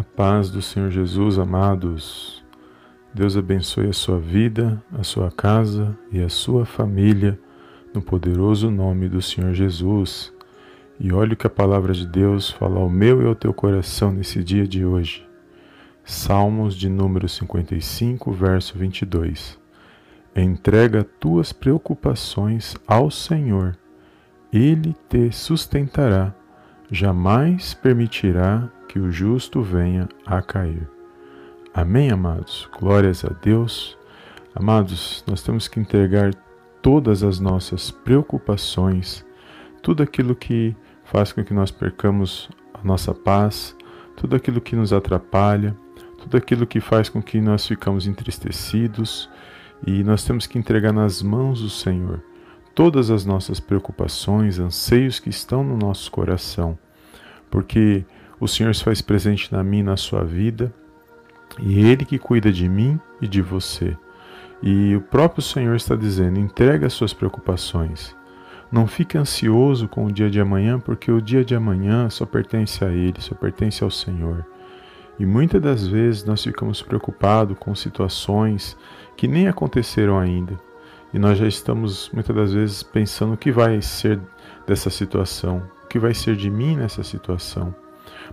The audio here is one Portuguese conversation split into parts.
A paz do Senhor Jesus, amados. Deus abençoe a sua vida, a sua casa e a sua família, no poderoso nome do Senhor Jesus. E olhe que a palavra de Deus fala ao meu e ao teu coração nesse dia de hoje. Salmos de número 55, verso 22. Entrega tuas preocupações ao Senhor, Ele te sustentará, jamais permitirá que o justo venha a cair. Amém, amados? Glórias a Deus. Amados, nós temos que entregar todas as nossas preocupações, tudo aquilo que faz com que nós percamos a nossa paz, tudo aquilo que nos atrapalha, tudo aquilo que faz com que nós ficamos entristecidos, e nós temos que entregar nas mãos do Senhor todas as nossas preocupações, anseios que estão no nosso coração, porque o Senhor se faz presente na mim, na sua vida, e Ele que cuida de mim e de você. E o próprio Senhor está dizendo: entrega as suas preocupações. Não fique ansioso com o dia de amanhã, porque o dia de amanhã só pertence a Ele, só pertence ao Senhor. E muitas das vezes nós ficamos preocupados com situações que nem aconteceram ainda. E nós já estamos muitas das vezes pensando o que vai ser dessa situação, o que vai ser de mim nessa situação.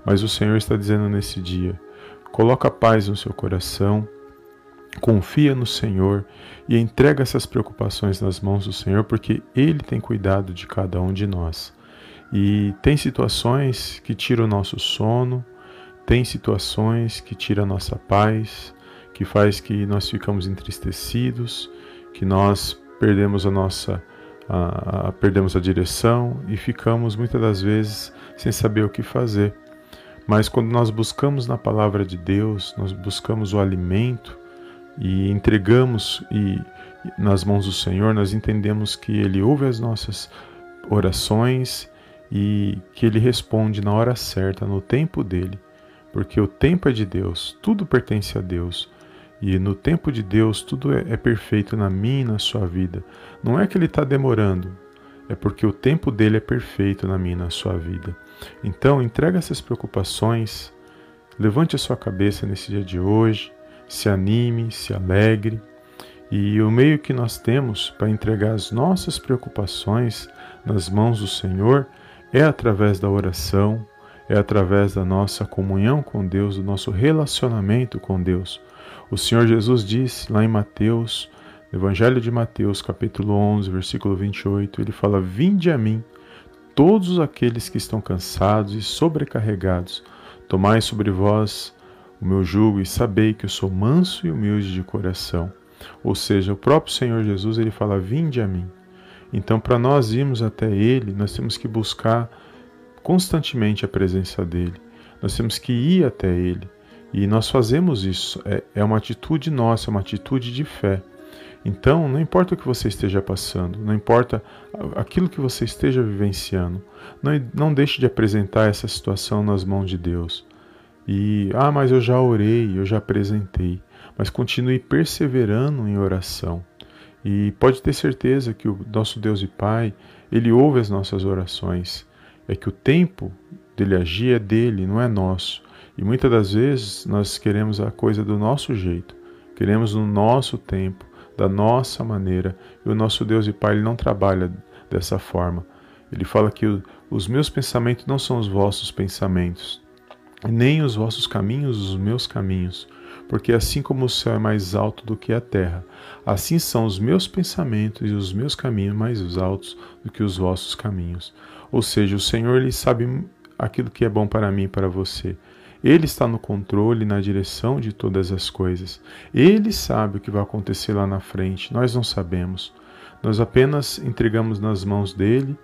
Mas o Senhor está dizendo nesse dia: coloca paz no seu coração, confia no Senhor e entrega essas preocupações nas mãos do Senhor, porque Ele tem cuidado de cada um de nós. E tem situações que tiram o nosso sono, tem situações que tiram a nossa paz, que faz que nós ficamos entristecidos, que nós perdemos a nossa a, a, perdemos a direção e ficamos muitas das vezes sem saber o que fazer. Mas quando nós buscamos na palavra de Deus, nós buscamos o alimento e entregamos e nas mãos do Senhor, nós entendemos que ele ouve as nossas orações e que ele responde na hora certa, no tempo dele, porque o tempo é de Deus, tudo pertence a Deus. E no tempo de Deus tudo é, é perfeito na minha e na sua vida. Não é que ele está demorando, é porque o tempo dele é perfeito na minha e na sua vida. Então, entrega essas preocupações, levante a sua cabeça nesse dia de hoje, se anime, se alegre. E o meio que nós temos para entregar as nossas preocupações nas mãos do Senhor é através da oração, é através da nossa comunhão com Deus, do nosso relacionamento com Deus. O Senhor Jesus disse lá em Mateus Evangelho de Mateus, capítulo 11, versículo 28, ele fala: Vinde a mim, todos aqueles que estão cansados e sobrecarregados, tomai sobre vós o meu jugo e sabei que eu sou manso e humilde de coração. Ou seja, o próprio Senhor Jesus ele fala: Vinde a mim. Então, para nós irmos até Ele, nós temos que buscar constantemente a presença dEle. Nós temos que ir até Ele. E nós fazemos isso. É, é uma atitude nossa, é uma atitude de fé. Então, não importa o que você esteja passando, não importa aquilo que você esteja vivenciando, não, não deixe de apresentar essa situação nas mãos de Deus. E, ah, mas eu já orei, eu já apresentei. Mas continue perseverando em oração. E pode ter certeza que o nosso Deus e Pai, Ele ouve as nossas orações. É que o tempo dele agir é dele, não é nosso. E muitas das vezes nós queremos a coisa do nosso jeito, queremos no nosso tempo da nossa maneira. E o nosso Deus e Pai ele não trabalha dessa forma. Ele fala que os meus pensamentos não são os vossos pensamentos, nem os vossos caminhos os meus caminhos. Porque assim como o céu é mais alto do que a terra, assim são os meus pensamentos e os meus caminhos mais altos do que os vossos caminhos. Ou seja, o Senhor ele sabe aquilo que é bom para mim e para você. Ele está no controle, na direção de todas as coisas. Ele sabe o que vai acontecer lá na frente, nós não sabemos. Nós apenas entregamos nas mãos dele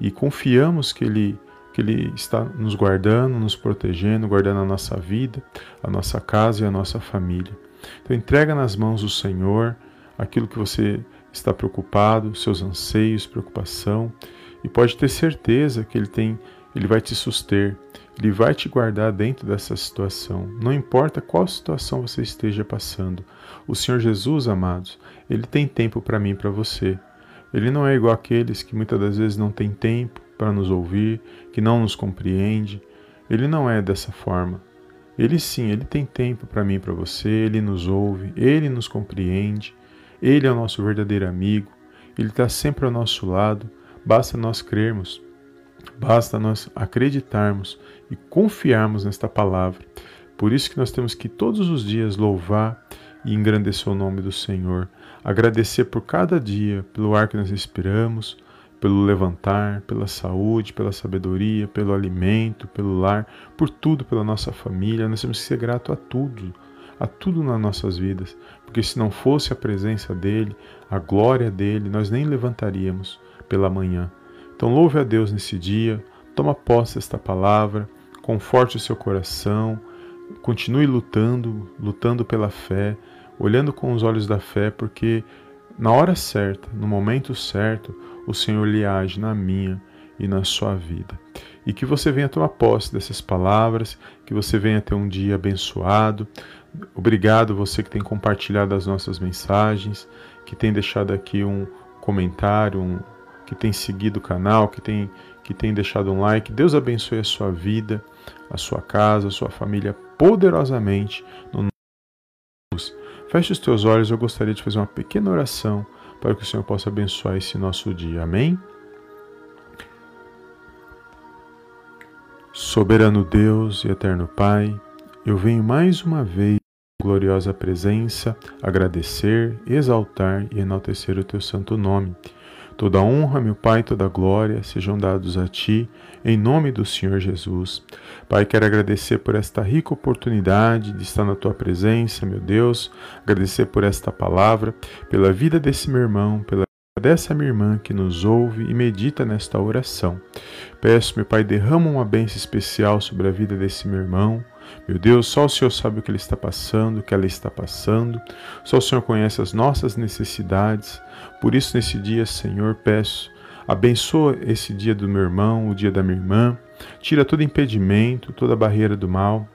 e confiamos que ele que ele está nos guardando, nos protegendo, guardando a nossa vida, a nossa casa e a nossa família. Então entrega nas mãos do Senhor aquilo que você está preocupado, seus anseios, preocupação, e pode ter certeza que ele tem ele vai te suster, ele vai te guardar dentro dessa situação. Não importa qual situação você esteja passando. O Senhor Jesus, amados, ele tem tempo para mim e para você. Ele não é igual aqueles que muitas das vezes não têm tempo para nos ouvir, que não nos compreende. Ele não é dessa forma. Ele sim, ele tem tempo para mim e para você, ele nos ouve, ele nos compreende, ele é o nosso verdadeiro amigo, ele está sempre ao nosso lado, basta nós crermos, basta nós acreditarmos e confiarmos nesta palavra. Por isso que nós temos que todos os dias louvar e engrandecer o nome do Senhor, agradecer por cada dia, pelo ar que nós respiramos, pelo levantar, pela saúde, pela sabedoria, pelo alimento, pelo lar, por tudo, pela nossa família. Nós temos que ser grato a tudo, a tudo nas nossas vidas, porque se não fosse a presença dele, a glória dele, nós nem levantaríamos pela manhã. Então louve a Deus nesse dia, toma posse desta palavra, conforte o seu coração, continue lutando, lutando pela fé, olhando com os olhos da fé, porque na hora certa, no momento certo, o Senhor lhe age na minha e na sua vida. E que você venha tomar posse dessas palavras, que você venha ter um dia abençoado. Obrigado você que tem compartilhado as nossas mensagens, que tem deixado aqui um comentário, um, que tem seguido o canal, que tem, que tem deixado um like. Deus abençoe a sua vida, a sua casa, a sua família poderosamente no nome de Jesus. Feche os teus olhos, eu gostaria de fazer uma pequena oração para que o Senhor possa abençoar esse nosso dia. Amém? Soberano Deus e eterno Pai, eu venho mais uma vez gloriosa presença, agradecer, exaltar e enaltecer o teu santo nome. Toda honra, meu Pai, toda glória sejam dados a Ti, em nome do Senhor Jesus. Pai, quero agradecer por esta rica oportunidade de estar na Tua presença, meu Deus, agradecer por esta palavra, pela vida desse meu irmão, pela dessa minha irmã que nos ouve e medita nesta oração. Peço, meu Pai, derrama uma bênção especial sobre a vida desse meu irmão, meu Deus, só o Senhor sabe o que ele está passando, o que ela está passando. Só o Senhor conhece as nossas necessidades. Por isso, nesse dia, Senhor, peço, abençoa esse dia do meu irmão, o dia da minha irmã. Tira todo impedimento, toda barreira do mal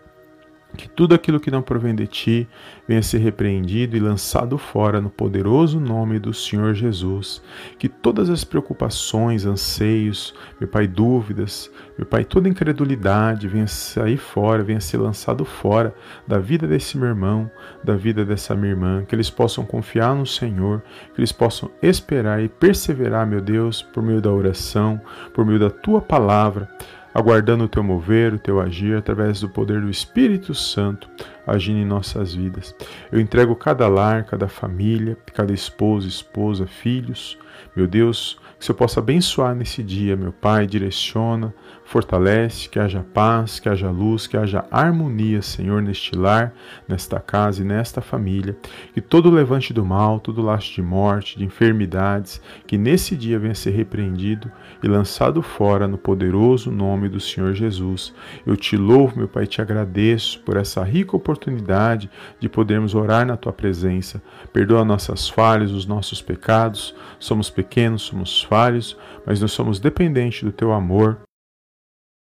que tudo aquilo que não provém de ti venha ser repreendido e lançado fora no poderoso nome do Senhor Jesus. Que todas as preocupações, anseios, meu Pai, dúvidas, meu Pai, toda incredulidade venha sair fora, venha ser lançado fora da vida desse meu irmão, da vida dessa minha irmã. Que eles possam confiar no Senhor, que eles possam esperar e perseverar, meu Deus, por meio da oração, por meio da tua palavra aguardando o teu mover, o teu agir através do poder do Espírito Santo agindo em nossas vidas. Eu entrego cada lar, cada família, cada esposo, esposa, filhos, meu Deus, que eu possa abençoar nesse dia, meu Pai, direciona, fortalece, que haja paz, que haja luz, que haja harmonia, Senhor, neste lar, nesta casa e nesta família. Que todo levante do mal, todo laço de morte, de enfermidades, que nesse dia venha ser repreendido e lançado fora no poderoso nome do Senhor Jesus. Eu te louvo, meu Pai, te agradeço por essa rica oportunidade de podermos orar na tua presença. Perdoa nossas falhas, os nossos pecados. Somos pequenos, somos falhos, mas nós somos dependentes do teu amor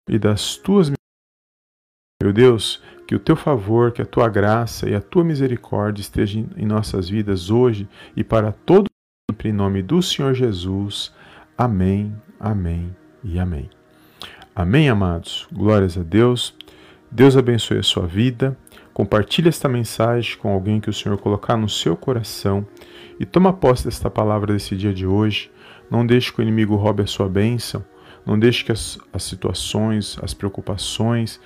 e das tuas meu Deus, que o teu favor, que a tua graça e a tua misericórdia estejam em nossas vidas hoje e para todo sempre em nome do Senhor Jesus. Amém, amém e amém. Amém, amados. Glórias a Deus. Deus abençoe a sua vida. Compartilhe esta mensagem com alguém que o Senhor colocar no seu coração e toma posse desta palavra desse dia de hoje. Não deixe que o inimigo roube a sua bênção. Não deixe que as, as situações, as preocupações,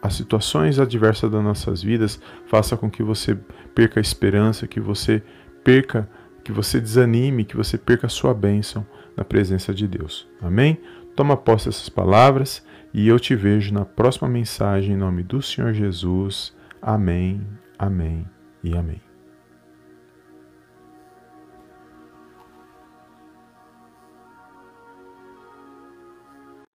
as situações adversas das nossas vidas façam com que você perca a esperança, que você perca, que você desanime, que você perca a sua bênção na presença de Deus. Amém? Toma posse dessas palavras e eu te vejo na próxima mensagem em nome do Senhor Jesus. Amém, amém e amém.